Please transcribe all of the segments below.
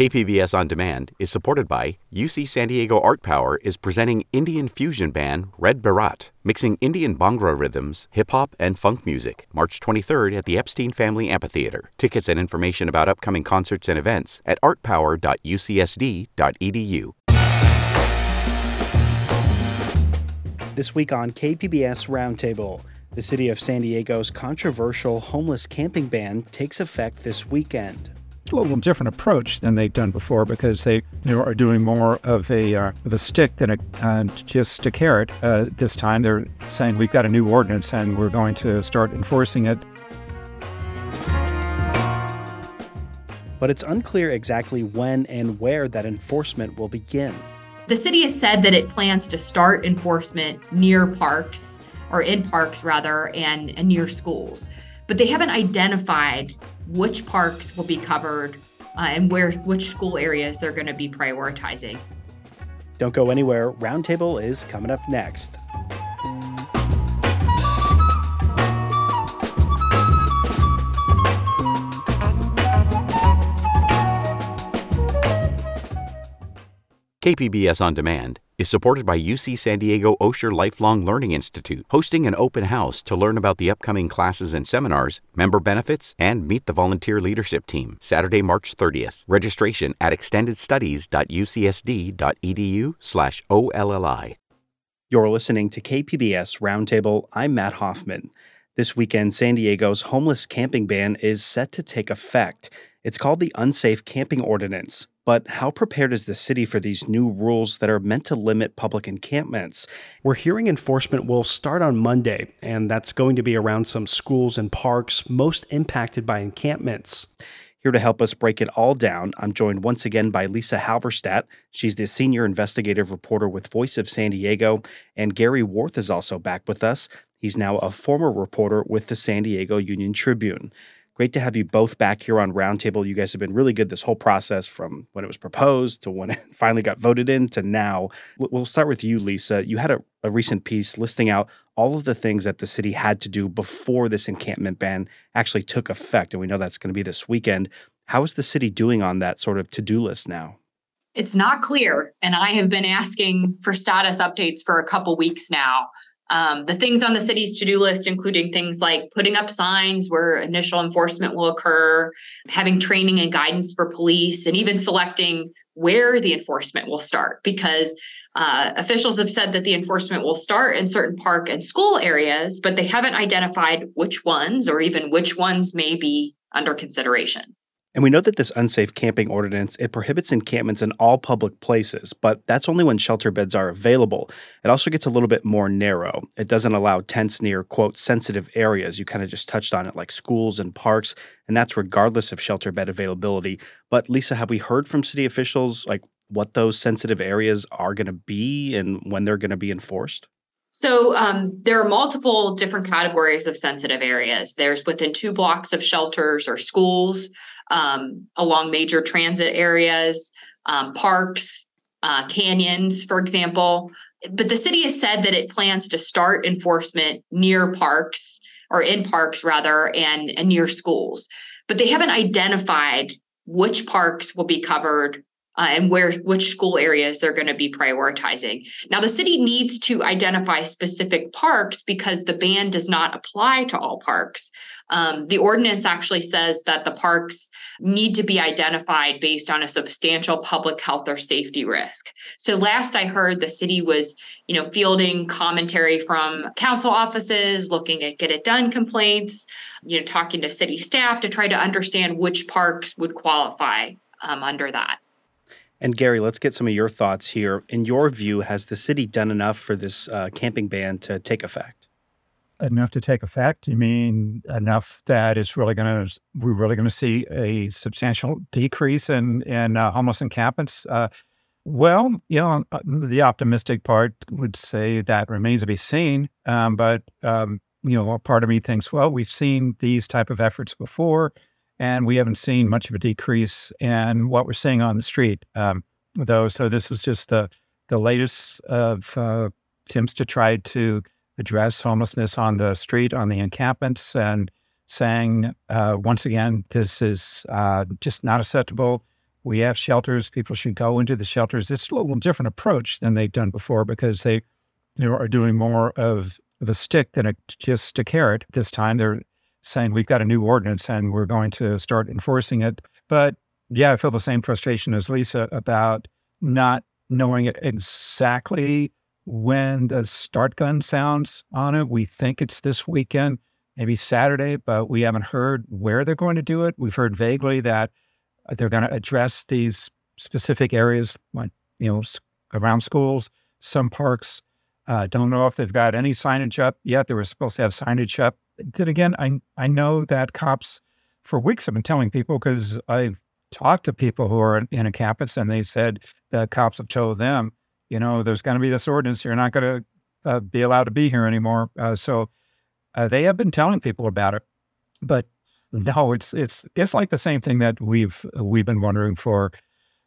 KPBS On Demand is supported by UC San Diego Art Power is presenting Indian fusion band Red Baraat, mixing Indian Bhangra rhythms, hip hop, and funk music, March 23rd at the Epstein Family Amphitheater. Tickets and information about upcoming concerts and events at artpower.ucsd.edu. This week on KPBS Roundtable, the city of San Diego's controversial homeless camping ban takes effect this weekend a little different approach than they've done before because they you know, are doing more of a uh, of a stick than a uh, just a carrot. Uh, this time they're saying we've got a new ordinance and we're going to start enforcing it. But it's unclear exactly when and where that enforcement will begin. The city has said that it plans to start enforcement near parks or in parks rather and, and near schools but they haven't identified which parks will be covered uh, and where which school areas they're going to be prioritizing. Don't go anywhere. Roundtable is coming up next. KPBS On Demand is supported by UC San Diego Osher Lifelong Learning Institute, hosting an open house to learn about the upcoming classes and seminars, member benefits, and meet the volunteer leadership team. Saturday, March 30th. Registration at extendedstudies.ucsd.edu/olli. You're listening to KPBS Roundtable. I'm Matt Hoffman. This weekend, San Diego's homeless camping ban is set to take effect. It's called the Unsafe Camping Ordinance. But how prepared is the city for these new rules that are meant to limit public encampments? We're hearing enforcement will start on Monday, and that's going to be around some schools and parks most impacted by encampments. Here to help us break it all down, I'm joined once again by Lisa Halverstadt. She's the senior investigative reporter with Voice of San Diego, and Gary Warth is also back with us. He's now a former reporter with the San Diego Union Tribune. Great to have you both back here on Roundtable. You guys have been really good this whole process from when it was proposed to when it finally got voted in to now. We'll start with you, Lisa. You had a, a recent piece listing out all of the things that the city had to do before this encampment ban actually took effect. And we know that's going to be this weekend. How is the city doing on that sort of to do list now? It's not clear. And I have been asking for status updates for a couple weeks now. Um, the things on the city's to do list, including things like putting up signs where initial enforcement will occur, having training and guidance for police, and even selecting where the enforcement will start. Because uh, officials have said that the enforcement will start in certain park and school areas, but they haven't identified which ones or even which ones may be under consideration. And we know that this unsafe camping ordinance, it prohibits encampments in all public places, but that's only when shelter beds are available. It also gets a little bit more narrow. It doesn't allow tents near quote sensitive areas. You kind of just touched on it like schools and parks, and that's regardless of shelter bed availability. But Lisa, have we heard from city officials like what those sensitive areas are going to be and when they're going to be enforced? So um, there are multiple different categories of sensitive areas. There's within two blocks of shelters or schools um, along major transit areas, um, parks, uh, canyons, for example. But the city has said that it plans to start enforcement near parks or in parks rather and, and near schools. But they haven't identified which parks will be covered uh, and where which school areas they're going to be prioritizing. Now, the city needs to identify specific parks because the ban does not apply to all parks. Um, the ordinance actually says that the parks need to be identified based on a substantial public health or safety risk. So last I heard, the city was, you know, fielding commentary from council offices, looking at get it done complaints, you know, talking to city staff to try to understand which parks would qualify um, under that. And Gary, let's get some of your thoughts here. In your view, has the city done enough for this uh, camping ban to take effect? Enough to take effect? You mean enough that it's really going to we're really going to see a substantial decrease in in uh, homeless encampments? Uh, well, you know, uh, the optimistic part would say that remains to be seen. Um, but um, you know, a part of me thinks, well, we've seen these type of efforts before and we haven't seen much of a decrease in what we're seeing on the street, um, though. So this is just the the latest of uh, attempts to try to address homelessness on the street, on the encampments, and saying uh, once again, this is uh, just not acceptable. we have shelters. People should go into the shelters. It's a little different approach than they've done before because they know, are doing more of, of a stick than a, just a carrot. This time they're saying we've got a new ordinance and we're going to start enforcing it. But yeah, I feel the same frustration as Lisa about not knowing exactly when the start gun sounds on it. We think it's this weekend, maybe Saturday, but we haven't heard where they're going to do it. We've heard vaguely that they're going to address these specific areas, like you know, around schools, some parks. Uh, don't know if they've got any signage up yet. They were supposed to have signage up. Then again, I I know that cops for weeks have been telling people because I've talked to people who are in a campus and they said the cops have told them, you know, there's going to be this ordinance. You're not going to uh, be allowed to be here anymore. Uh, so uh, they have been telling people about it, but no, it's it's it's like the same thing that we've we've been wondering for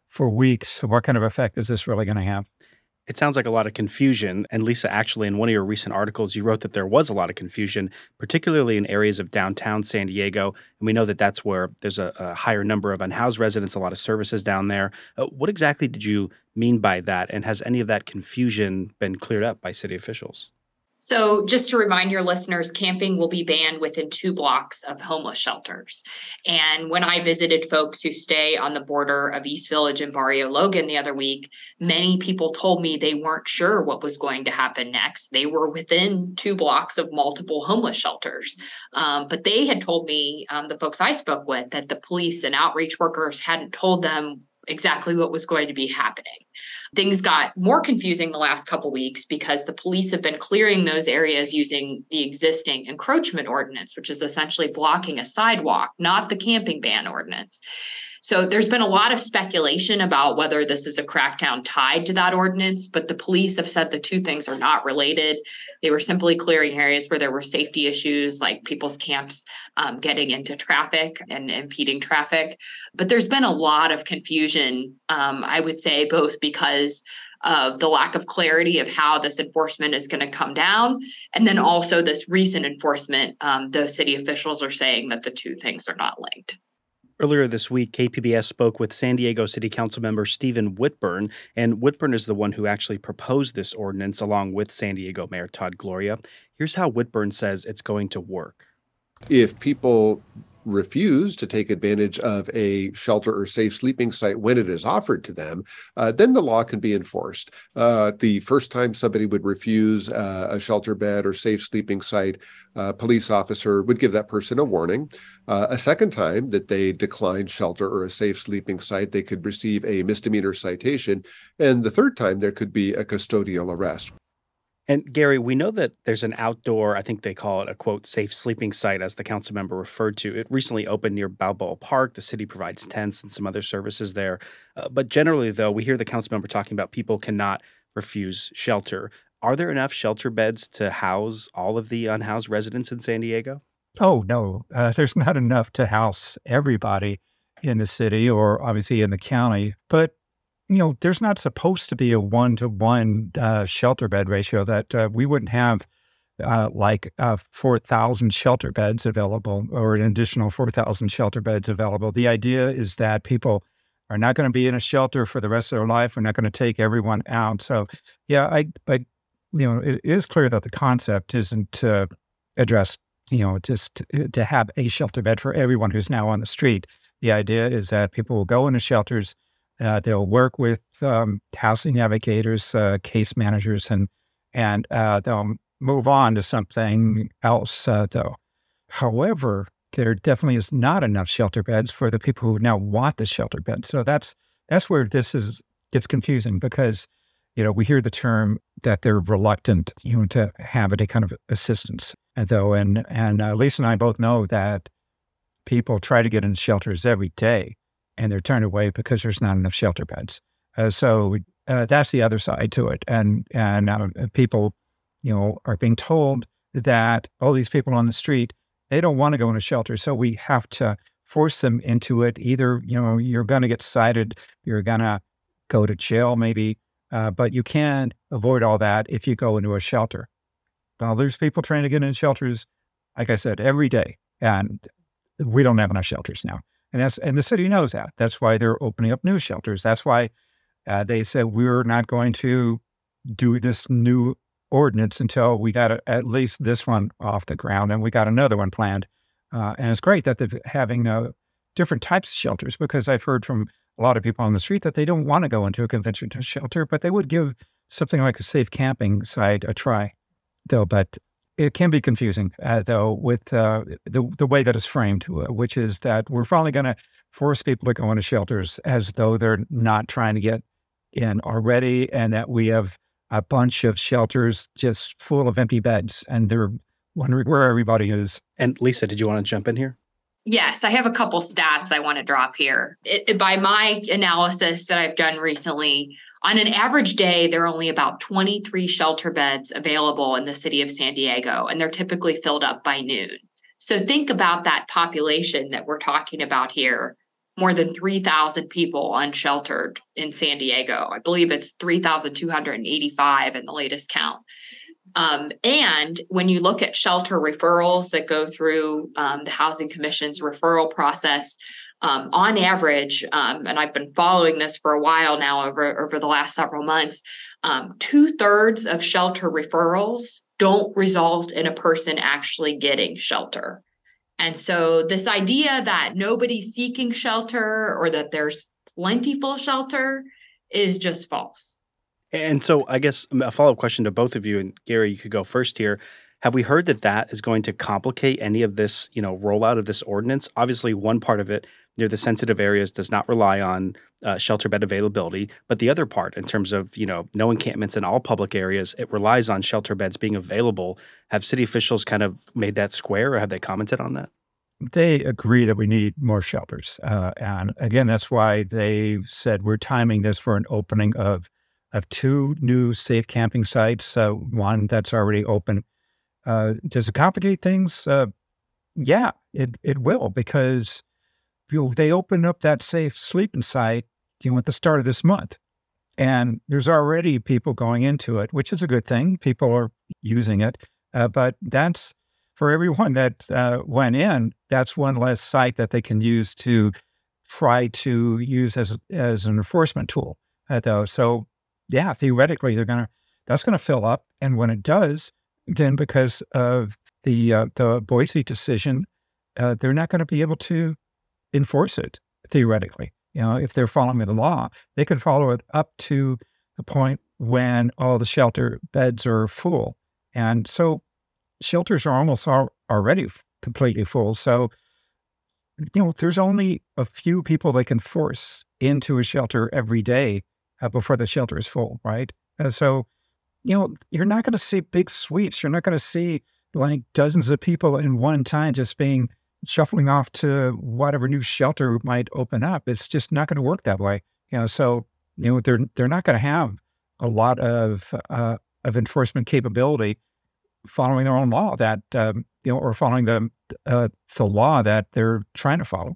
for weeks. What kind of effect is this really going to have? It sounds like a lot of confusion. And Lisa, actually, in one of your recent articles, you wrote that there was a lot of confusion, particularly in areas of downtown San Diego. And we know that that's where there's a, a higher number of unhoused residents, a lot of services down there. Uh, what exactly did you mean by that? And has any of that confusion been cleared up by city officials? So, just to remind your listeners, camping will be banned within two blocks of homeless shelters. And when I visited folks who stay on the border of East Village and Barrio Logan the other week, many people told me they weren't sure what was going to happen next. They were within two blocks of multiple homeless shelters. Um, but they had told me, um, the folks I spoke with, that the police and outreach workers hadn't told them exactly what was going to be happening. Things got more confusing the last couple weeks because the police have been clearing those areas using the existing encroachment ordinance, which is essentially blocking a sidewalk, not the camping ban ordinance. So there's been a lot of speculation about whether this is a crackdown tied to that ordinance, but the police have said the two things are not related. They were simply clearing areas where there were safety issues, like people's camps um, getting into traffic and impeding traffic. But there's been a lot of confusion, um, I would say, both because of the lack of clarity of how this enforcement is going to come down. And then also this recent enforcement, um, the city officials are saying that the two things are not linked. Earlier this week, KPBS spoke with San Diego City Council member Stephen Whitburn, and Whitburn is the one who actually proposed this ordinance along with San Diego Mayor Todd Gloria. Here's how Whitburn says it's going to work. If people refuse to take advantage of a shelter or safe sleeping site when it is offered to them, uh, then the law can be enforced. Uh, the first time somebody would refuse uh, a shelter bed or safe sleeping site, a police officer would give that person a warning. Uh, a second time that they decline shelter or a safe sleeping site, they could receive a misdemeanor citation. And the third time, there could be a custodial arrest. And Gary, we know that there's an outdoor, I think they call it a quote, safe sleeping site, as the council member referred to. It recently opened near Balboa Park. The city provides tents and some other services there. Uh, but generally, though, we hear the council member talking about people cannot refuse shelter. Are there enough shelter beds to house all of the unhoused residents in San Diego? Oh, no. Uh, there's not enough to house everybody in the city or obviously in the county. But you know, there's not supposed to be a one to one shelter bed ratio that uh, we wouldn't have uh, like uh, 4,000 shelter beds available or an additional 4,000 shelter beds available. The idea is that people are not going to be in a shelter for the rest of their life. We're not going to take everyone out. So, yeah, I, you know, it is clear that the concept isn't to address, you know, just to have a shelter bed for everyone who's now on the street. The idea is that people will go into shelters uh, they'll work with um, housing navigators, uh, case managers, and and uh, they'll move on to something else. Uh, though, however, there definitely is not enough shelter beds for the people who now want the shelter beds. So that's that's where this is gets confusing because you know we hear the term that they're reluctant, you know, to have any kind of assistance. And though, and and uh, Lisa and I both know that people try to get in shelters every day and they're turned away because there's not enough shelter beds. Uh, so uh, that's the other side to it. And and uh, people, you know, are being told that all these people on the street they don't want to go in a shelter, so we have to force them into it. Either you know you're going to get cited, you're going to go to jail, maybe, uh, but you can avoid all that if you go into a shelter. Well, there's people trying to get in shelters, like I said, every day, and we don't have enough shelters now. And that's and the city knows that. That's why they're opening up new shelters. That's why uh, they said we're not going to do this new ordinance until we got a, at least this one off the ground, and we got another one planned. Uh, and it's great that they're having uh, different types of shelters because I've heard from a lot of people on the street that they don't want to go into a conventional shelter, but they would give something like a safe camping site a try, though. But it can be confusing, uh, though, with uh, the the way that it's framed, which is that we're finally going to force people to go into shelters as though they're not trying to get in already, and that we have a bunch of shelters just full of empty beds, and they're wondering where everybody is. And Lisa, did you want to jump in here? Yes, I have a couple stats I want to drop here. It, it, by my analysis that I've done recently, on an average day, there are only about 23 shelter beds available in the city of San Diego, and they're typically filled up by noon. So think about that population that we're talking about here more than 3,000 people unsheltered in San Diego. I believe it's 3,285 in the latest count. Um, and when you look at shelter referrals that go through um, the Housing Commission's referral process, um, on average, um, and I've been following this for a while now over, over the last several months, um, two thirds of shelter referrals don't result in a person actually getting shelter. And so, this idea that nobody's seeking shelter or that there's plentiful shelter is just false. And so, I guess a follow up question to both of you, and Gary, you could go first here. Have we heard that that is going to complicate any of this, you know, rollout of this ordinance? Obviously, one part of it near the sensitive areas does not rely on uh, shelter bed availability, but the other part, in terms of you know no encampments in all public areas, it relies on shelter beds being available. Have city officials kind of made that square, or have they commented on that? They agree that we need more shelters, uh, and again, that's why they said we're timing this for an opening of of two new safe camping sites. Uh, one that's already open uh, does it complicate things? Uh, yeah, it it will because you know, they opened up that safe sleeping site you know at the start of this month, and there's already people going into it, which is a good thing. People are using it, uh, but that's for everyone that uh, went in. That's one less site that they can use to try to use as as an enforcement tool. Uh, though, so yeah, theoretically they're gonna that's gonna fill up, and when it does, then because of the uh, the Boise decision, uh, they're not going to be able to enforce it theoretically. You know, if they're following the law, they can follow it up to the point when all the shelter beds are full, and so shelters are almost already completely full. So, you know, there's only a few people they can force into a shelter every day uh, before the shelter is full, right? And so you know, you're not going to see big sweeps. You're not going to see like dozens of people in one time just being shuffling off to whatever new shelter might open up. It's just not going to work that way. You know, so you know they're they're not going to have a lot of uh, of enforcement capability following their own law that um, you know or following the uh, the law that they're trying to follow.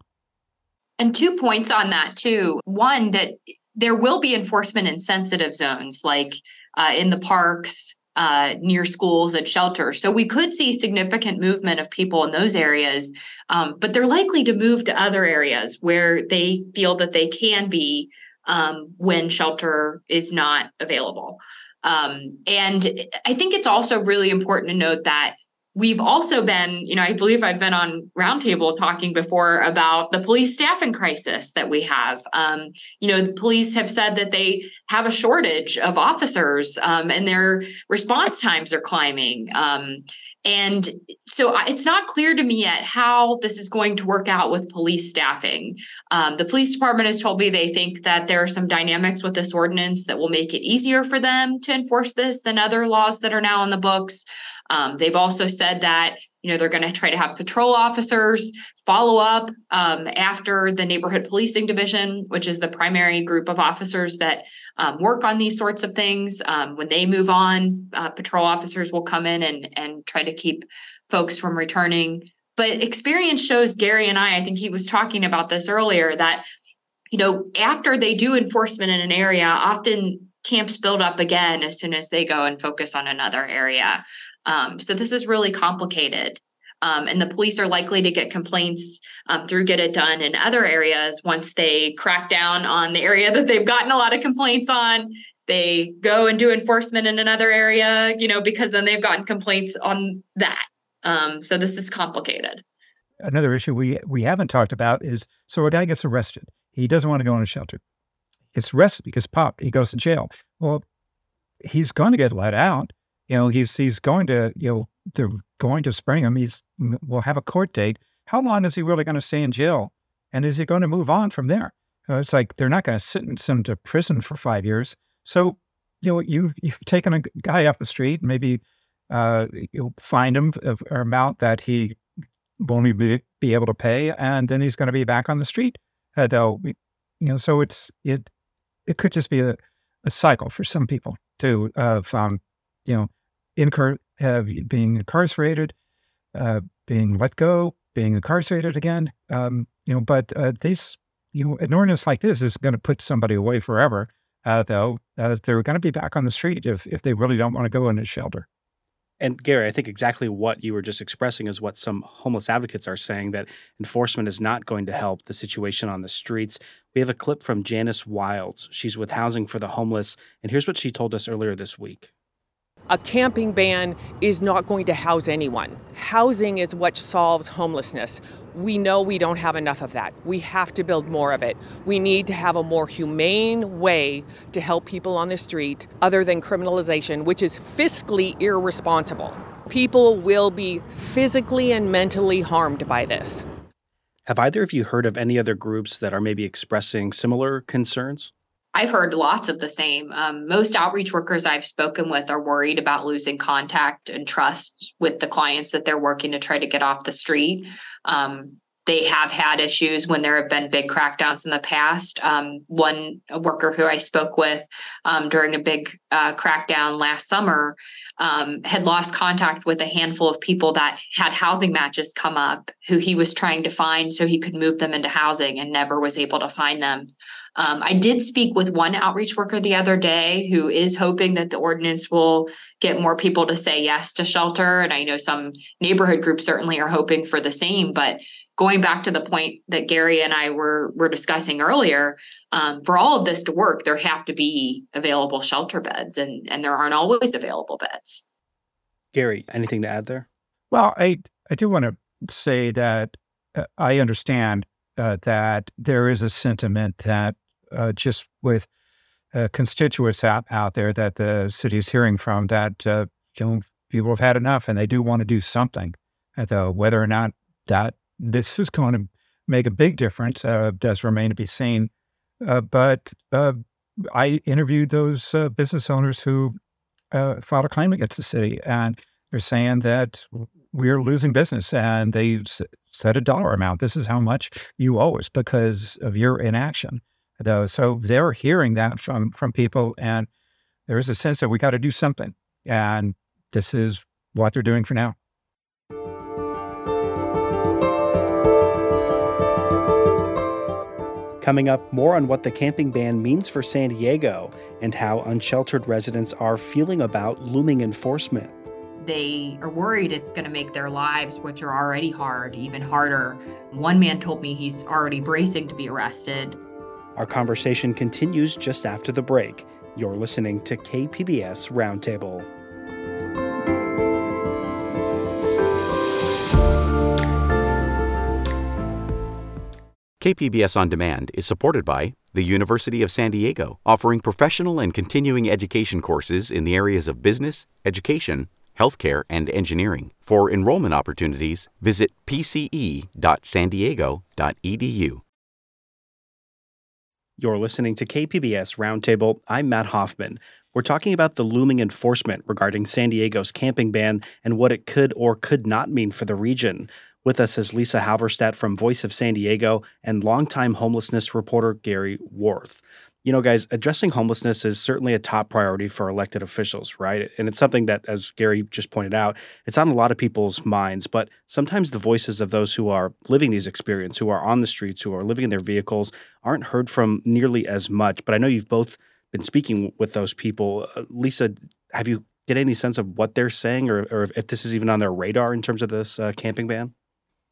And two points on that too. One that there will be enforcement in sensitive zones like uh, in the parks, uh, near schools and shelters. So we could see significant movement of people in those areas, um, but they're likely to move to other areas where they feel that they can be um, when shelter is not available. Um, and I think it's also really important to note that we've also been, you know, I believe I've been on Roundtable talking before about the police staffing crisis that we have. Um, you know, the police have said that they have a shortage of officers um, and their response times are climbing. Um, and so it's not clear to me yet how this is going to work out with police staffing. Um, the police department has told me they think that there are some dynamics with this ordinance that will make it easier for them to enforce this than other laws that are now on the books. Um, they've also said that you know they're going to try to have patrol officers follow up um, after the neighborhood policing division, which is the primary group of officers that um, work on these sorts of things. Um, when they move on, uh, patrol officers will come in and and try to keep folks from returning. But experience shows Gary and I. I think he was talking about this earlier that you know after they do enforcement in an area, often camps build up again as soon as they go and focus on another area. Um, so this is really complicated. Um, and the police are likely to get complaints um, through Get It Done in other areas once they crack down on the area that they've gotten a lot of complaints on. They go and do enforcement in another area, you know, because then they've gotten complaints on that. Um, so this is complicated. Another issue we we haven't talked about is so a guy gets arrested. He doesn't want to go in a shelter. He gets arrested, he gets popped, he goes to jail. Well, he's going to get let out. You know, he's he's going to, you know, they're going to spring him. He's will have a court date. How long is he really going to stay in jail? And is he going to move on from there? You know, it's like they're not going to sentence him to prison for five years. So, you know, you you've taken a guy off the street, maybe uh, you'll find him an amount that he won't be, be able to pay, and then he's going to be back on the street. Uh, though, you know, so it's it it could just be a, a cycle for some people to of um, you know, incur have being incarcerated, uh, being let go, being incarcerated again. Um, you know, but uh, these you know, an ordinance like this is going to put somebody away forever. Uh, though uh, they're going to be back on the street if if they really don't want to go in a shelter. And Gary, I think exactly what you were just expressing is what some homeless advocates are saying that enforcement is not going to help the situation on the streets. We have a clip from Janice Wilds. She's with Housing for the Homeless, and here's what she told us earlier this week. A camping ban is not going to house anyone. Housing is what solves homelessness. We know we don't have enough of that. We have to build more of it. We need to have a more humane way to help people on the street other than criminalization, which is fiscally irresponsible. People will be physically and mentally harmed by this. Have either of you heard of any other groups that are maybe expressing similar concerns? I've heard lots of the same. Um, most outreach workers I've spoken with are worried about losing contact and trust with the clients that they're working to try to get off the street. Um, they have had issues when there have been big crackdowns in the past. Um, one worker who I spoke with um, during a big uh, crackdown last summer um, had lost contact with a handful of people that had housing matches come up who he was trying to find so he could move them into housing and never was able to find them. Um, I did speak with one outreach worker the other day who is hoping that the ordinance will get more people to say yes to shelter. And I know some neighborhood groups certainly are hoping for the same. But going back to the point that Gary and I were were discussing earlier, um, for all of this to work, there have to be available shelter beds, and and there aren't always available beds. Gary, anything to add there? Well, I I do want to say that uh, I understand uh, that there is a sentiment that uh, just with uh, constituents out, out there that the city is hearing from that uh, you know, people have had enough and they do want to do something. Though whether or not that this is going to make a big difference uh, does remain to be seen. Uh, but uh, I interviewed those business owners who filed a claim against the city, and they're saying that we're losing business, and they set a dollar amount. This is how much you owe us because of your inaction though. So they're hearing that from from people, and there is a sense that we got to do something, and this is what they're doing for now. Coming up, more on what the camping ban means for San Diego and how unsheltered residents are feeling about looming enforcement. They are worried it's going to make their lives, which are already hard, even harder. One man told me he's already bracing to be arrested our conversation continues just after the break. You're listening to KPBS Roundtable. KPBS On Demand is supported by the University of San Diego, offering professional and continuing education courses in the areas of business, education, healthcare, and engineering. For enrollment opportunities, visit pce.sandiego.edu. You're listening to KPBS Roundtable. I'm Matt Hoffman. We're talking about the looming enforcement regarding San Diego's camping ban and what it could or could not mean for the region. With us is Lisa Halverstadt from Voice of San Diego and longtime homelessness reporter Gary Warth you know, guys, addressing homelessness is certainly a top priority for elected officials, right? And it's something that, as Gary just pointed out, it's on a lot of people's minds. But sometimes the voices of those who are living these experiences, who are on the streets, who are living in their vehicles, aren't heard from nearly as much. But I know you've both been speaking with those people. Uh, Lisa, have you get any sense of what they're saying or, or if this is even on their radar in terms of this uh, camping ban?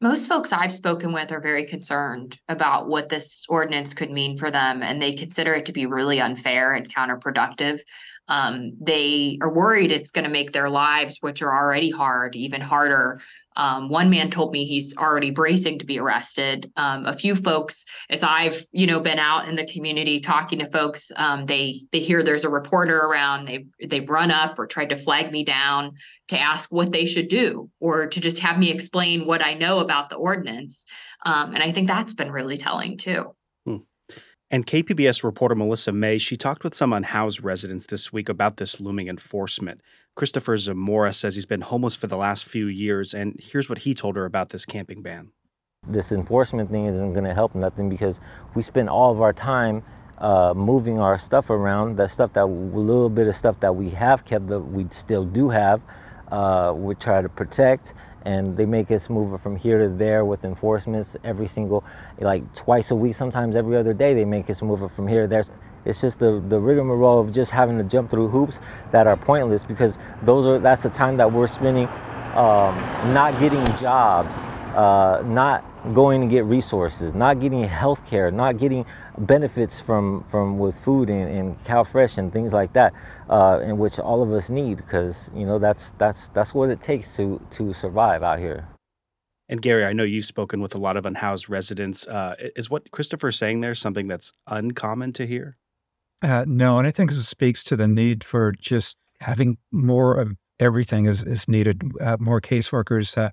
Most folks I've spoken with are very concerned about what this ordinance could mean for them, and they consider it to be really unfair and counterproductive. Um, they are worried it's going to make their lives, which are already hard, even harder. Um, one man told me he's already bracing to be arrested. Um, a few folks, as I've you know been out in the community talking to folks, um, they they hear there's a reporter around. They've they've run up or tried to flag me down to ask what they should do or to just have me explain what I know about the ordinance. Um, and I think that's been really telling too. And KPBS reporter Melissa Mae, she talked with some unhoused residents this week about this looming enforcement. Christopher Zamora says he's been homeless for the last few years, and here's what he told her about this camping ban. This enforcement thing isn't going to help nothing because we spend all of our time uh, moving our stuff around. The stuff that little bit of stuff that we have kept that we still do have, uh, we try to protect and they make us move from here to there with enforcements every single like twice a week sometimes every other day they make us move from here to there. It's just the, the rigmarole of just having to jump through hoops that are pointless because those are that's the time that we're spending um, not getting jobs uh, not going to get resources, not getting health care, not getting benefits from, from with food and, and CalFresh and things like that, uh, in which all of us need because you know that's that's that's what it takes to to survive out here. And Gary, I know you've spoken with a lot of unhoused residents. Uh, is what Christopher's saying there something that's uncommon to hear? Uh, no, and I think it speaks to the need for just having more of everything is, is needed. Uh, more caseworkers, uh,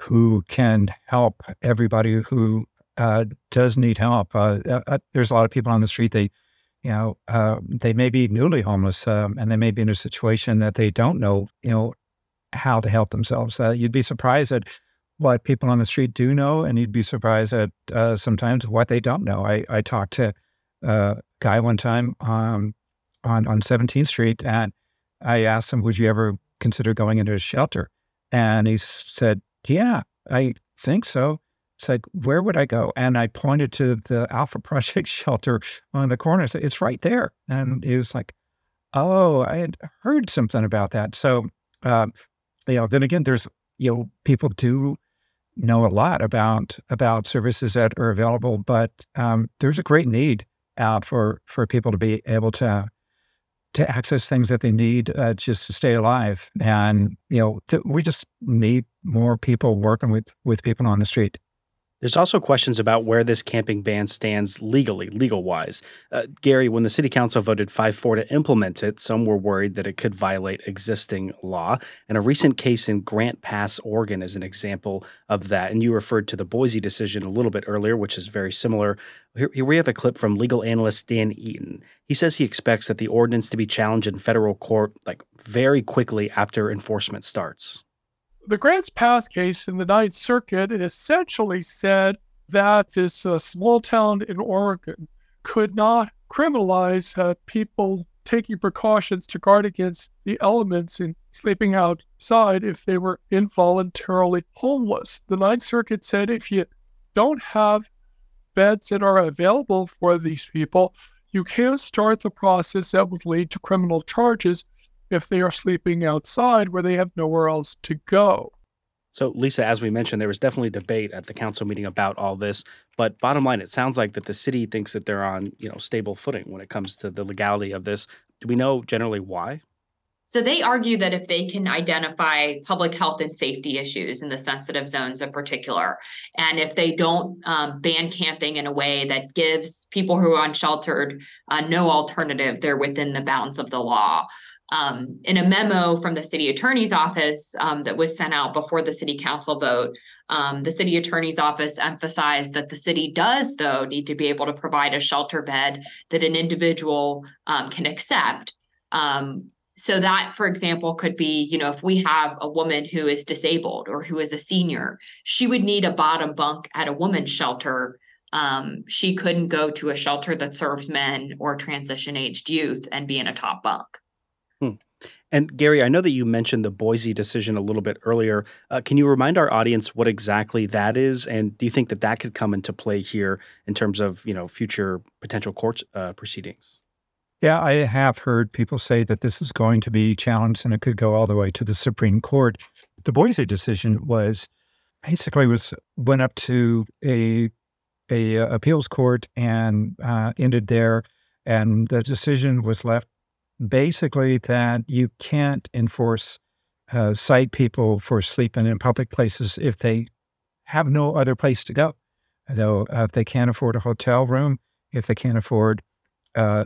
who can help everybody who uh, does need help. Uh, uh, uh, there's a lot of people on the street. They, you know, uh, they may be newly homeless, um, and they may be in a situation that they don't know, you know, how to help themselves. You'd be surprised at what people on the street do know, and you'd be surprised at sometimes what they don't know. I, I talked to a guy one time um, on on 17th Street, and I asked him, "Would you ever consider going into a shelter?" And he said, yeah, I think so. It's like, where would I go? And I pointed to the Alpha Project shelter on the corner. I said, it's right there. And he was like, oh, I had heard something about that. So, um, you know, then again, there's, you know, people do know a lot about about services that are available, but um, there's a great need out for for people to be able to to access things that they need uh, just to stay alive. And you know, th- we just need more people working with with people on the street. There's also questions about where this camping ban stands legally, legal wise. Uh, Gary, when the city council voted 5 4 to implement it, some were worried that it could violate existing law. And a recent case in Grants Pass, Oregon is an example of that. And you referred to the Boise decision a little bit earlier, which is very similar. Here, here we have a clip from legal analyst Dan Eaton. He says he expects that the ordinance to be challenged in federal court like very quickly after enforcement starts the Grants Pass case in the Ninth Circuit essentially said that this uh, small town in Oregon could not criminalize uh, people taking precautions to guard against the elements in sleeping outside if they were involuntarily homeless. The Ninth Circuit said if you don't have beds that are available for these people, you can't start the process that would lead to criminal charges if they are sleeping outside where they have nowhere else to go. So, Lisa, as we mentioned, there was definitely debate at the council meeting about all this. But bottom line, it sounds like that the city thinks that they're on, you know, stable footing when it comes to the legality of this. Do we know generally why? So they argue that if they can identify public health and safety issues in the sensitive zones in particular, and if they don't um, ban camping in a way that gives people who are unsheltered uh, no alternative, they're within the bounds of the law. Um, in a memo from the city attorney's office um, that was sent out before the city council vote, um, the city attorney's office emphasized that the city does, though, need to be able to provide a shelter bed that an individual um, can accept. Um, so that, for example, could be, you know, if we have a woman who is disabled or who is a senior, she would need a bottom bunk at a woman's shelter um, she couldn't go to a shelter that serves men or transition aged youth and be in a top bunk. And Gary, I know that you mentioned the Boise decision a little bit earlier. Uh, can you remind our audience what exactly that is, and do you think that that could come into play here in terms of you know future potential court uh, proceedings? Yeah, I have heard people say that this is going to be challenged and it could go all the way to the Supreme Court. The Boise decision was basically was went up to a a uh, appeals court and uh, ended there, and the decision was left basically that you can't enforce uh, cite people for sleeping in public places if they have no other place to go. Though uh, if they can't afford a hotel room, if they can't afford uh,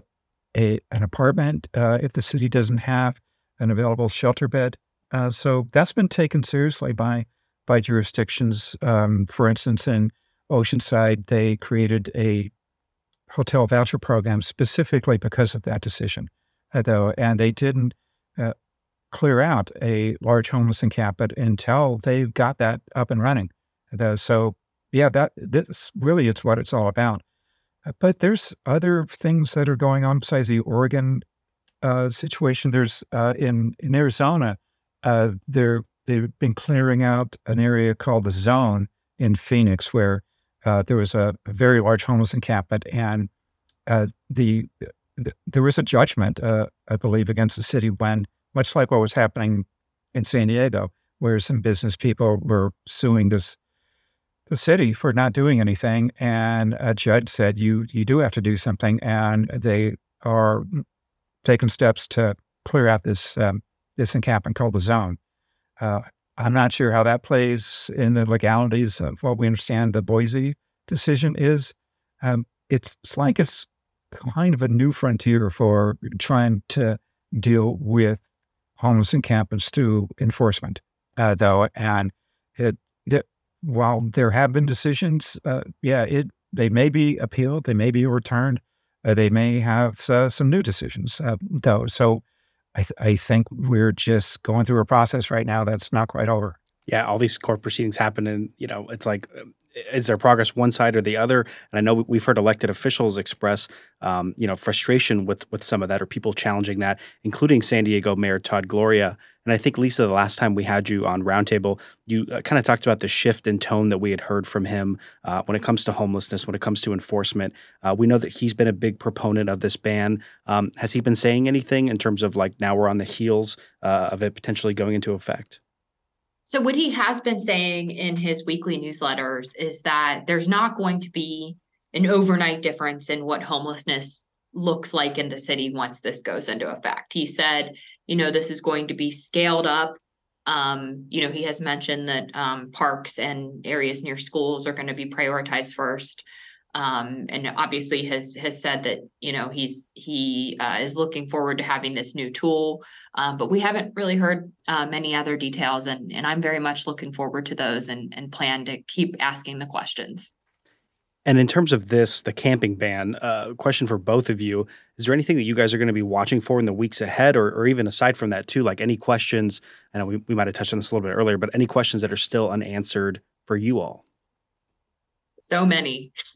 a an apartment, uh, if the city doesn't have an available shelter bed, so that's been taken seriously by by jurisdictions. Um, for instance, in Oceanside, they created a hotel voucher program specifically because of that decision, uh, though, and they didn't uh, clear out a large homeless encampment until they got that up and running. Though, so, yeah, that this really it's what it's all about. Uh, but there's other things that are going on besides the Oregon uh, situation. There's uh, in in Arizona, uh, they've been clearing out an area called the Zone in Phoenix, where uh, there was a, a, very large homeless encampment, and uh, the, the, there was a judgment, uh, I believe, against the city when, much like what was happening in San Diego, where some business people were suing this the city for not doing anything, and a judge said you you do have to do something, and they are taking steps to clear out this um, this encampment called the Zone. Uh, I'm not sure how that plays in the legalities of what we understand the Boise decision is. Um, it's, it's like it's kind of a new frontier for trying to deal with homeless encampments through enforcement, uh, though. And it, it, while there have been decisions, uh, yeah, it they may be appealed, they may be overturned, uh, they may have uh, some new decisions, uh, though. So I, th- I think we're just going through a process right now that's not quite over. Yeah, all these court proceedings happen, and you know, it's like, um, is there progress one side or the other? And I know we've heard elected officials express, um, you know, frustration with with some of that, or people challenging that, including San Diego Mayor Todd Gloria. And I think Lisa, the last time we had you on Roundtable, you uh, kind of talked about the shift in tone that we had heard from him uh, when it comes to homelessness, when it comes to enforcement. Uh, we know that he's been a big proponent of this ban. Um, has he been saying anything in terms of like now we're on the heels uh, of it potentially going into effect? So, what he has been saying in his weekly newsletters is that there's not going to be an overnight difference in what homelessness looks like in the city once this goes into effect. He said you know, this is going to be scaled up. Um, you know, he has mentioned that um, parks and areas near schools are going to be prioritized first. Um, and obviously has has said that you know he's he uh, is looking forward to having this new tool, um, but we haven't really heard uh, many other details, and and I'm very much looking forward to those and and plan to keep asking the questions. And in terms of this, the camping ban, uh, question for both of you: Is there anything that you guys are going to be watching for in the weeks ahead, or, or even aside from that too? Like any questions? I know we, we might have touched on this a little bit earlier, but any questions that are still unanswered for you all? So many.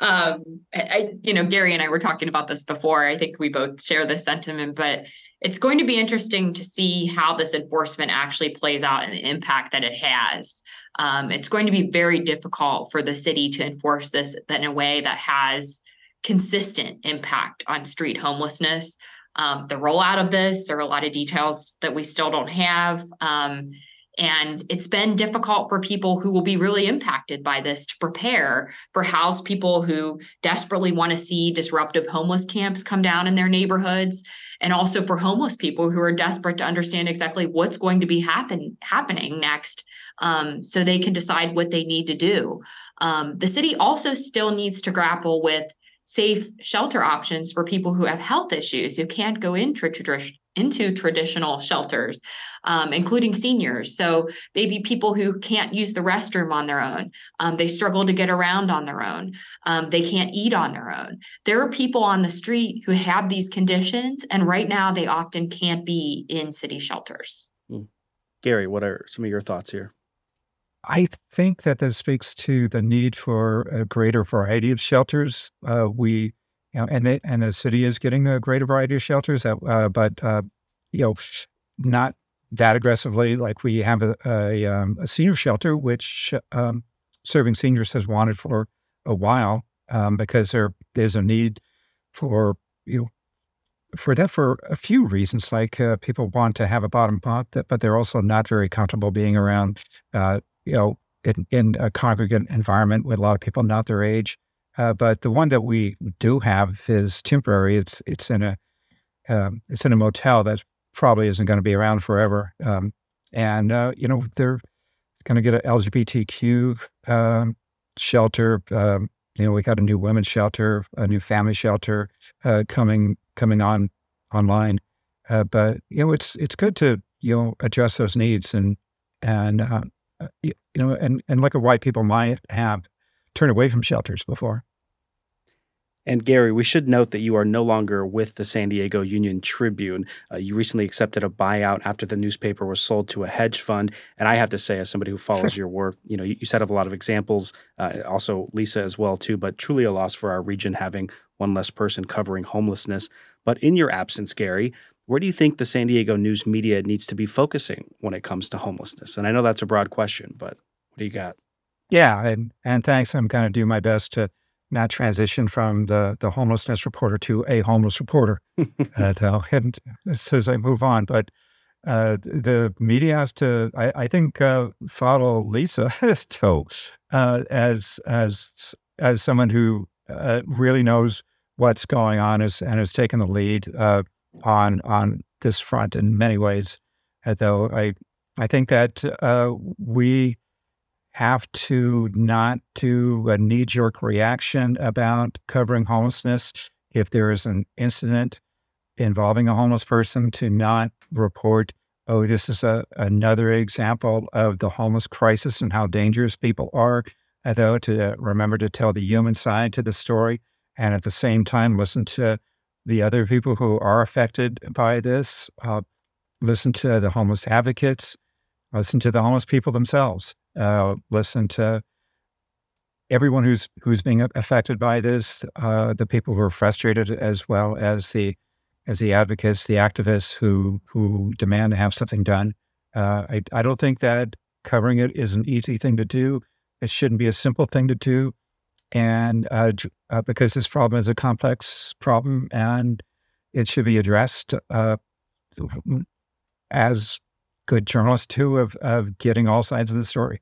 um, I, you know, Gary and I were talking about this before. I think we both share this sentiment, but it's going to be interesting to see how this enforcement actually plays out and the impact that it has. Um, it's going to be very difficult for the city to enforce this in a way that has consistent impact on street homelessness. Um, the rollout of this, there are a lot of details that we still don't have. Um, and it's been difficult for people who will be really impacted by this to prepare for house people who desperately want to see disruptive homeless camps come down in their neighborhoods and also for homeless people who are desperate to understand exactly what's going to be happen happening next um, so they can decide what they need to do. Um, the city also still needs to grapple with safe shelter options for people who have health issues who can't go into, tradi- into traditional shelters, um, including seniors. So maybe people who can't use the restroom on their own, um, they struggle to get around on their own, um, they can't eat on their own. There are people on the street who have these conditions, and right now they often can't be in city shelters. Hmm. Gary, what are some of your thoughts here? I think that this speaks to the need for a greater variety of shelters. Uh, we, you know, and they, and the city is getting a greater variety of shelters, uh, uh but uh, you know, not that aggressively. Like we have a a, um, a senior shelter, which um, serving seniors has wanted for a while, um, because there is a need for you for that for a few reasons. Like uh, people want to have a bottom bunk, but they're also not very comfortable being around, uh, you know, in, in, a congregate environment with a lot of people not their age. Uh, but the one that we do have is temporary. It's it's in a um, it's in a motel that probably isn't going to be around forever. Um, and uh, you know they're going to get an LGBTQ um, shelter. Um, you know we got a new women's shelter, a new family shelter uh, coming coming on online. Uh, but you know, it's it's good to you know address those needs and and uh, you know and and look at why people might have turned away from shelters before. And Gary, we should note that you are no longer with the San Diego Union Tribune. Uh, you recently accepted a buyout after the newspaper was sold to a hedge fund. And I have to say, as somebody who follows your work, you know, you, you set up a lot of examples. Uh, also, Lisa as well too. But truly a loss for our region having one less person covering homelessness. But in your absence, Gary, where do you think the San Diego news media needs to be focusing when it comes to homelessness? And I know that's a broad question, but what do you got? Yeah, and and thanks. I'm going to do my best to not transition from the the homelessness reporter to a homeless reporter uh, and as I move on. But uh, the media has to, I, I think, uh, follow Lisa to, uh, as as as someone who uh, really knows what's going on is, and has taken the lead uh, on on this front in many ways. though I I think that we have to not do a knee jerk reaction about covering homelessness. If there is an incident involving a homeless person, to not report, oh, this is a, another example of the homeless crisis and how dangerous people are. Though to remember to tell the human side to the story, and at the same time listen to the other people who are affected by this. Uh, listen to the homeless advocates. Listen to the homeless people themselves uh, listen to everyone who's who's being affected by this, uh, the people who are frustrated, as well as the as the advocates, the activists who who demand to have something done. Uh, I I don't think that covering it is an easy thing to do. It shouldn't be a simple thing to do, and uh, uh because this problem is a complex problem and it should be addressed uh, as good journalists too of of getting all sides of the story.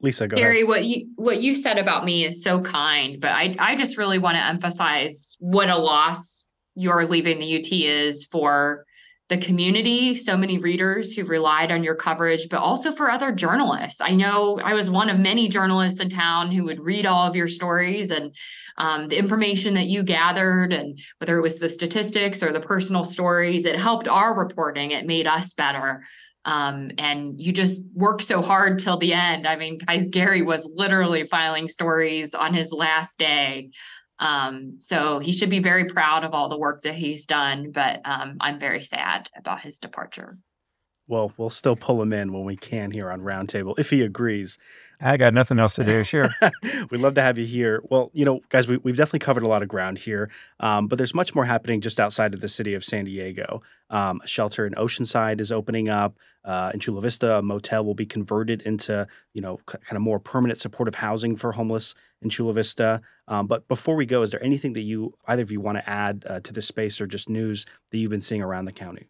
Lisa, go Gary, ahead. what you what you said about me is so kind, but I I just really want to emphasize what a loss your leaving the UT is for the community, so many readers who relied on your coverage, but also for other journalists. I know I was one of many journalists in town who would read all of your stories and um, the information that you gathered, and whether it was the statistics or the personal stories, it helped our reporting. It made us better um, and you just work so hard till the end. I mean, guys, Gary was literally filing stories on his last day. Um, so he should be very proud of all the work that he's done, but um, I'm very sad about his departure. Well, we'll still pull him in when we can here on Roundtable if he agrees. I got nothing else to do. Sure. We'd love to have you here. Well, you know, guys, we, have definitely covered a lot of ground here, um, but there's much more happening just outside of the city of San Diego. Um, a shelter in Oceanside is opening up. Uh, in Chula Vista, a motel will be converted into, you know, c- kind of more permanent supportive housing for homeless in Chula Vista. Um, but before we go, is there anything that you, either of you, want to add uh, to this space or just news that you've been seeing around the county?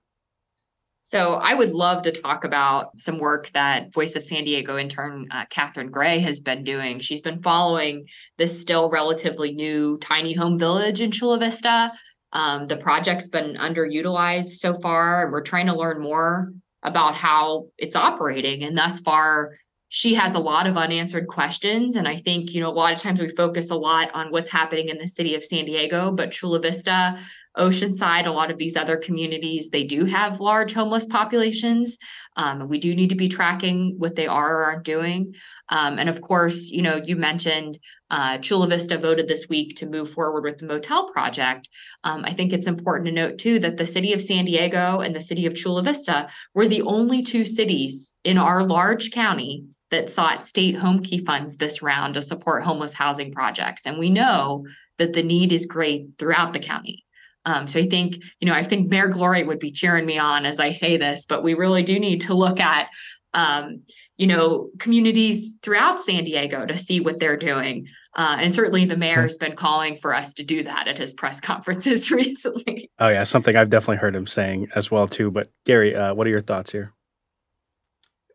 So I would love to talk about some work that Voice of San Diego intern uh, Catherine Gray has been doing. She's been following this still relatively new tiny home village in Chula Vista. Um, the project's been underutilized so far, and we're trying to learn more about how it's operating. And thus far, she has a lot of unanswered questions. And I think, you know, a lot of times we focus a lot on what's happening in the city of San Diego, but Chula Vista Oceanside, a lot of these other communities, they do have large homeless populations. Um, we do need to be tracking what they are or aren't doing. Um, and of course, you know, you mentioned uh, Chula Vista voted this week to move forward with the motel project. Um, I think it's important to note too that the city of San Diego and the city of Chula Vista were the only two cities in our large county that sought state Homekey funds this round to support homeless housing projects. And we know that the need is great throughout the county. Um, so I think, you know, I think Mayor Gloria would be cheering me on as I say this, but we really do need to look at, um, you know, communities throughout San Diego to see what they're doing. Uh, and certainly the mayor's been calling for us to do that at his press conferences recently. Oh yeah, something I've definitely heard him saying as well too. But Gary, uh, what are your thoughts here?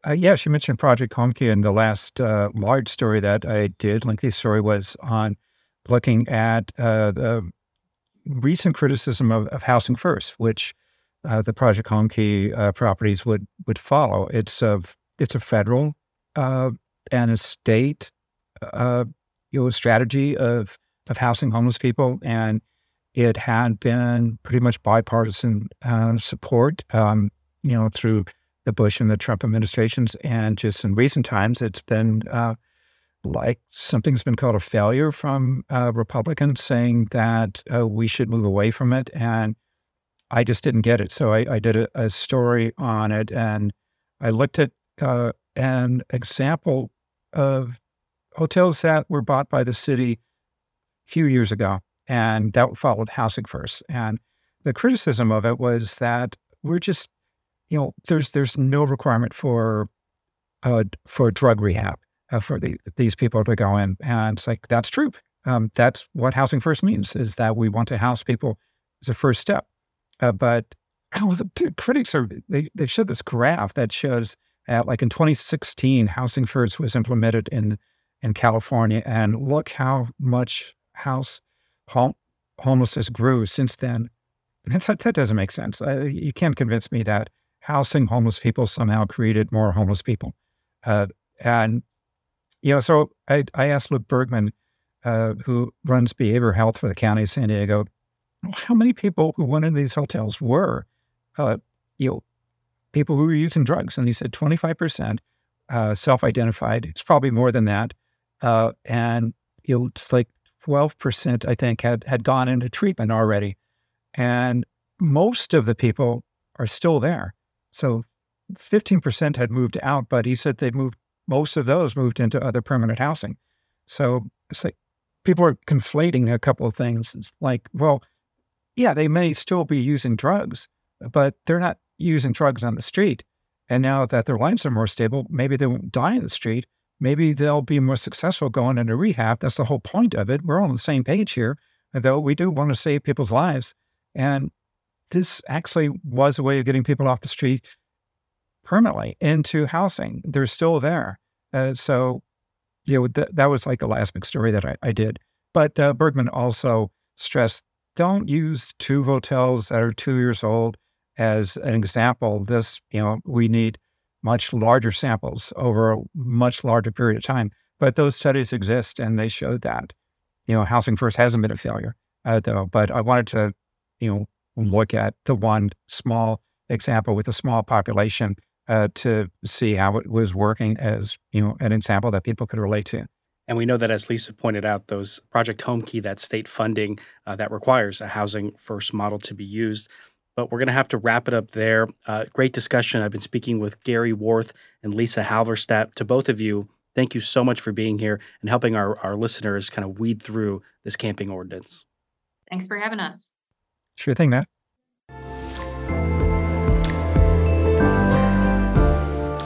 Uh, yeah, she mentioned Project Homekey, and the last uh, large story that I did, lengthy story, was on looking at uh, the recent criticism of, of Housing First, which uh, the Project Homekey uh, properties would would follow. It's a it's a federal uh, and a state you know strategy of of housing homeless people, and it had been pretty much bipartisan support. Um, you know through the Bush and the Trump administrations. And just in recent times, it's been uh, like something's been called a failure from uh, Republicans saying that uh, we should move away from it. And I just didn't get it. So I, I did a, a, story on it and I looked at uh, an example of hotels that were bought by the city a few years ago. And that followed Housing First. And the criticism of it was that we're just you know, there's there's no requirement for uh, for drug rehab uh, for the, these people to go in, and it's like that's true. Um, that's what housing first means is that we want to house people as a first step. Uh, but oh, the critics are they they showed this graph that shows at like in 2016, housing first was implemented in in California, and look how much house home, homelessness grew since then. That, that doesn't make sense. Uh, you can't convince me that housing homeless people somehow created more homeless people. Uh, and, you know, so I, I asked Luke Bergmann, uh, who runs behavior health for the county of San Diego, how many people who went into these hotels were, uh, you know, people who were using drugs? And he said 25% uh, self-identified. It's probably more than that. Uh, and, you know, it's like 12%, I think, had, had gone into treatment already. And most of the people are still there. So 15% had moved out, but he said they moved, most of those moved into other permanent housing. So it's like people are conflating a couple of things. It's like, well, yeah, they may still be using drugs, but they're not using drugs on the street. And now that their lives are more stable, maybe they won't die in the street. Maybe they'll be more successful going into rehab. That's the whole point of it. We're all on the same page here, though we do want to save people's lives. And this actually was a way of getting people off the street permanently into housing. They're still there. Uh, so, you know, th- that was like the last big story that I, I did. But uh, Bergmann also stressed don't use two hotels that are two years old as an example. This, you know, we need much larger samples over a much larger period of time. But those studies exist and they showed that. You know, Housing First hasn't been a failure, uh, though. But I wanted to, you know, look at the one small example with a small population uh, to see how it was working as you know an example that people could relate to. And we know that, as Lisa pointed out, those Project Homekey, that state funding uh, that requires a housing first model to be used. But we're going to have to wrap it up there. Uh, great discussion. I've been speaking with Gary Warth and Lisa Halverstadt. To both of you, thank you so much for being here and helping our, our listeners kind of weed through this camping ordinance. Thanks for having us. Sure thing, Matt.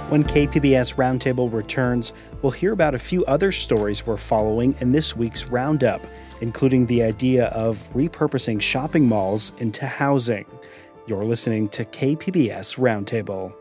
When KPBS Roundtable returns, we'll hear about a few other stories we're following in this week's Roundup, including the idea of repurposing shopping malls into housing. You're listening to KPBS Roundtable.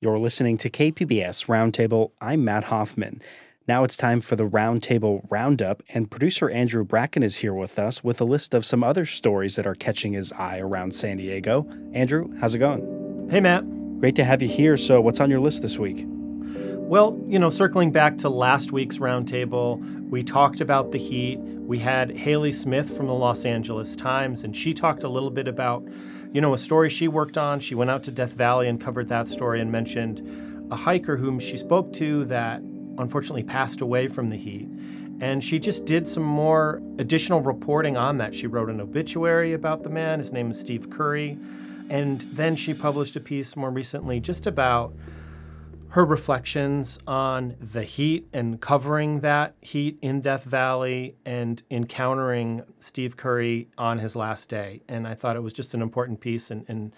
You're listening to KPBS Roundtable. I'm Matt Hoffman. Now it's time for the Roundtable Roundup, and producer Andrew Bracken is here with us with a list of some other stories that are catching his eye around San Diego. Andrew, how's it going? Hey, Matt. Great to have you here. So, what's on your list this week? Well, you know, circling back to last week's roundtable, we talked about the heat. We had Hayley Smith from the Los Angeles Times, and she talked a little bit about you know, a story she worked on. She went out to Death Valley and covered that story and mentioned a hiker whom she spoke to that unfortunately passed away from the heat. And she just did some more additional reporting on that. She wrote an obituary about the man. His name is Steve Curry. And then she published a piece more recently just about her reflections on the heat and covering that heat in Death Valley and encountering Steve Curry on his last day. And I thought it was just an important piece and, and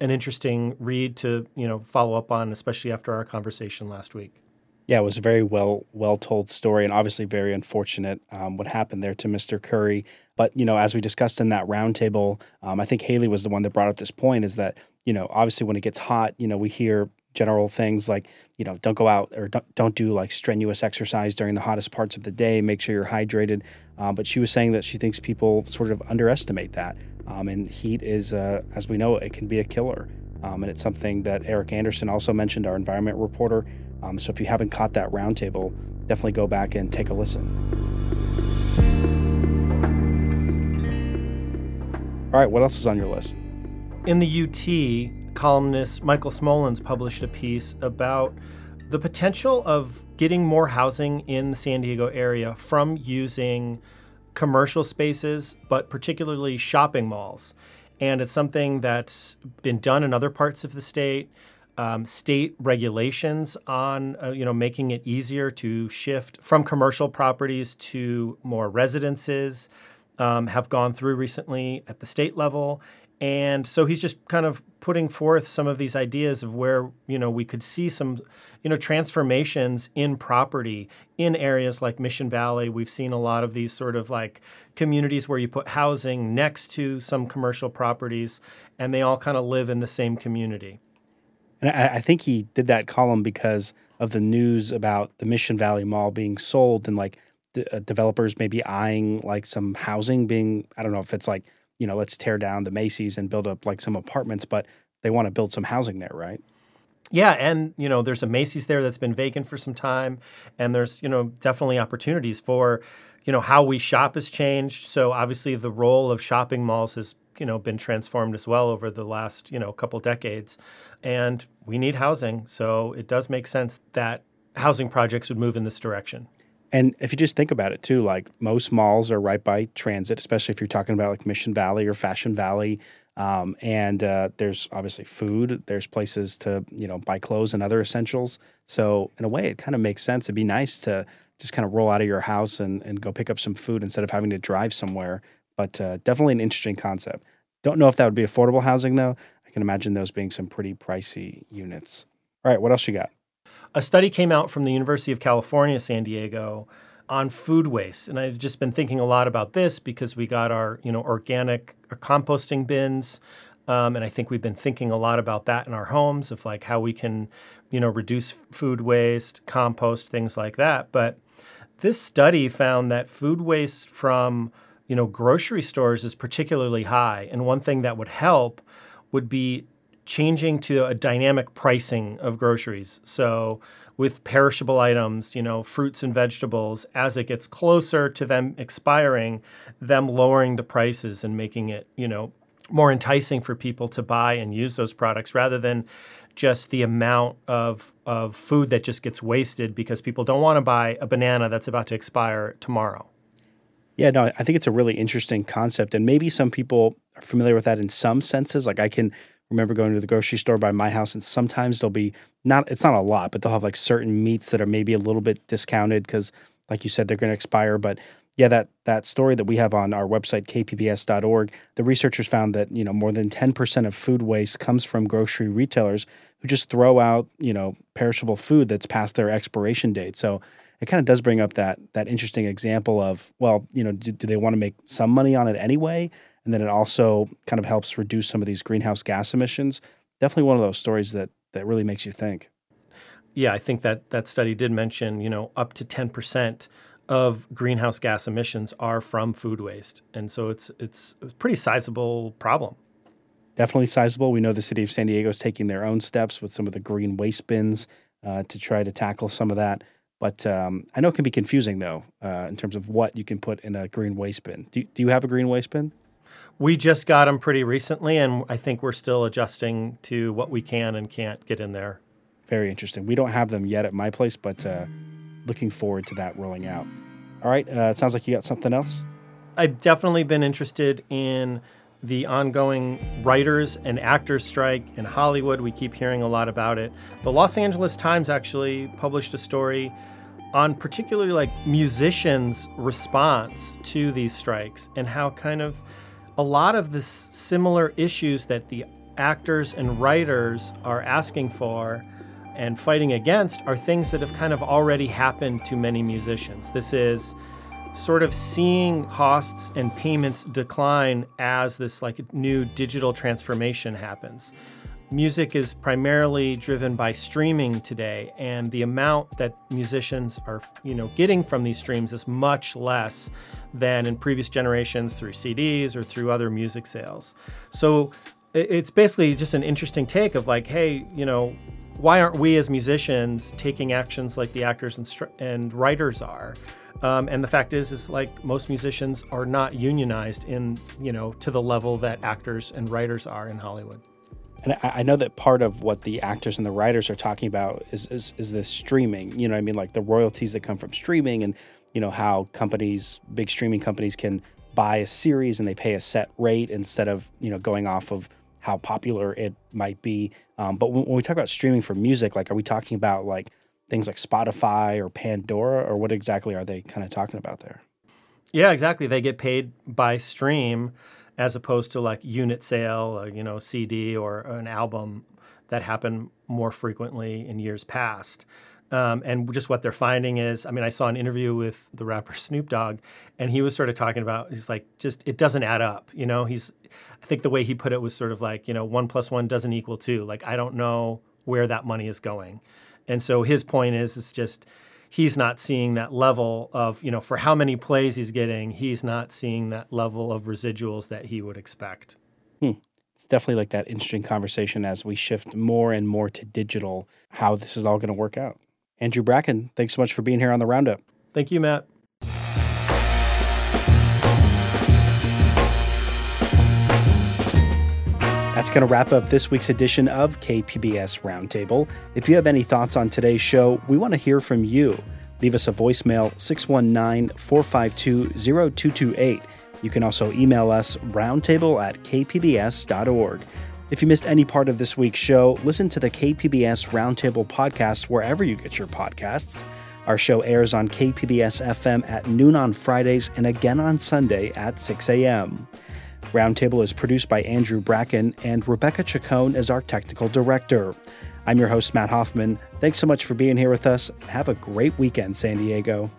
an interesting read to you know follow up on, especially after our conversation last week. Yeah, it was a very well well told story, and obviously very unfortunate um, what happened there to Mr. Curry. But you know, as we discussed in that roundtable, um, I think Hayley was the one that brought up this point: is that you know, obviously when it gets hot, you know, we hear general things like you know don't go out or don't, don't do like strenuous exercise during the hottest parts of the day. Make sure you're hydrated. Uh, but she was saying that she thinks people sort of underestimate that um, and heat is uh, as we know it can be a killer. Um, and it's something that Erik Anderson also mentioned our environment reporter. Um, so if you haven't caught that roundtable definitely go back and take a listen. All right what else is on your list? In the ut columnist Michael Smolens published a piece about the potential of getting more housing in the San Diego area from using commercial spaces, but particularly shopping malls. And it's something that's been done in other parts of the state. Um, state regulations on uh, you know making it easier to shift from commercial properties to more residences um, have gone through recently at the state level and so he's just kind of putting forth some of these ideas of where you know we could see some you know transformations in property in areas like Mission Valley. We've seen a lot of these sort of like communities where you put housing next to some commercial properties, and they all kind of live in the same community. And I, I think he did that column because of the news about the Mission Valley Mall being sold and like uh, developers maybe eyeing like some housing being I don't know if it's like you know, let's tear down the Macy's and build up like some apartments, but they want to build some housing there, right? Yeah, and you know, there's a Macy's there that's been vacant for some time, and there's you know definitely opportunities for, you know, how we shop has changed. So obviously, the role of shopping malls has you know been transformed as well over the last you know couple decades, and we need housing. So it does make sense that housing projects would move in this direction. And if you just think about it too, like most malls are right by transit, especially if you're talking about like Mission Valley or Fashion Valley. Um, and uh, there's obviously food. There's places to you know buy clothes and other essentials. So in a way, it kind of makes sense. It'd be nice to just kind of roll out of your house and, and go pick up some food instead of having to drive somewhere. But uh, definitely an interesting concept. Don't know if that would be affordable housing though. I can imagine those being some pretty pricey units. All right, what else you got? A study came out from the University of California, San Diego, on food waste, and I've just been thinking a lot about this because we got our you know organic composting bins, um, and I think we've been thinking a lot about that in our homes of like how we can you know reduce food waste, compost things like that. But this study found that food waste from you know grocery stores is particularly high, and one thing that would help would be changing to a dynamic pricing of groceries. So with perishable items, you know, fruits and vegetables, as it gets closer to them expiring, them lowering the prices and making it, you know, more enticing for people to buy and use those products rather than just the amount of of food that just gets wasted because people don't want to buy a banana that's about to expire tomorrow. Yeah, no, I think it's a really interesting concept and maybe some people are familiar with that in some senses. Like I can remember going to the grocery store by my house and sometimes there'll be not it's not a lot but they'll have like certain meats that are maybe a little bit discounted because like you said they're going to expire but yeah that that story that we have on our website kpbs.org the researchers found that you know more than 10% of food waste comes from grocery retailers who just throw out you know perishable food that's past their expiration date. So it kind of does bring up that that interesting example of well you know do, do they want to make some money on it anyway and then it also kind of helps reduce some of these greenhouse gas emissions. Definitely one of those stories that that really makes you think. Yeah, I think that that study did mention, you know, up to 10% of greenhouse gas emissions are from food waste. And so it's it's a pretty sizable problem. Definitely sizable. We know the city of San Diego is taking their own steps with some of the green waste bins uh, to try to tackle some of that. But um, I know it can be confusing though uh, in terms of what you can put in a green waste bin. Do, do you have a green waste bin? We just got them pretty recently, and I think we're still adjusting to what we can and can't get in there. Very interesting. We don't have them yet at my place, but uh, looking forward to that rolling out. All right, uh, it sounds like you got something else. I've definitely been interested in the ongoing writers and actors strike in Hollywood. We keep hearing a lot about it. The Los Angeles Times actually published a story on particularly like musicians' response to these strikes and how kind of a lot of the similar issues that the actors and writers are asking for and fighting against are things that have kind of already happened to many musicians. This is sort of seeing costs and payments decline as this like new digital transformation happens. Music is primarily driven by streaming today and the amount that musicians are, you know, getting from these streams is much less than in previous generations through CDs or through other music sales. So it's basically just an interesting take of like, hey, you know, why aren't we as musicians taking actions like the actors and, and writers are? Um, and the fact is, is like most musicians are not unionized in, you know, to the level that actors and writers are in Hollywood. And I, I know that part of what the actors and the writers are talking about is, is is this streaming. You know, I mean, like the royalties that come from streaming, and you know how companies, big streaming companies, can buy a series and they pay a set rate instead of you know going off of how popular it might be. Um, but when, when we talk about streaming for music, like, are we talking about like things like Spotify or Pandora, or what exactly are they kind of talking about there? Yeah, exactly. They get paid by stream as opposed to like unit sale, uh, you know, CD or an album that happened more frequently in years past. Um, and just what they're finding is, I mean, I saw an interview with the rapper Snoop Dogg, and he was sort of talking about, he's like, just it doesn't add up, you know. He's, I think the way he put it was sort of like, you know, one plus one doesn't equal two. Like, I don't know where that money is going. And so his point is, it's just he's not seeing that level of, you know, for how many plays he's getting, he's not seeing that level of residuals that he would expect. Hmm. It's definitely like that interesting conversation as we shift more and more to digital, how this is all going to work out. Andrew Bracken, thanks so much for being here on the Roundup. Thank you, Matt. Going to wrap up this week's edition of KPBS Roundtable. If you have any thoughts on today's show, we want to hear from you. Leave us a voicemail 619 452 0228. You can also email us roundtable at kpbs.org. If you missed any part of this week's show, listen to the KPBS Roundtable podcast wherever you get your podcasts. Our show airs on KPBS FM at noon on Fridays and again on Sunday at 6 a.m. Roundtable is produced by Andrew Bracken, and Rebecca Chacon is our technical director. I'm your host, Matt Hoffman. Thanks so much for being here with us. Have a great weekend, San Diego.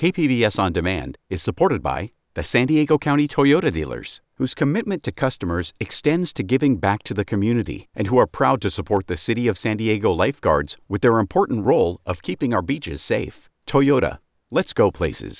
KPBS On Demand is supported by the San Diego County Toyota dealers, whose commitment to customers extends to giving back to the community and who are proud to support the City of San Diego lifeguards with their important role of keeping our beaches safe. Toyota, let's go places.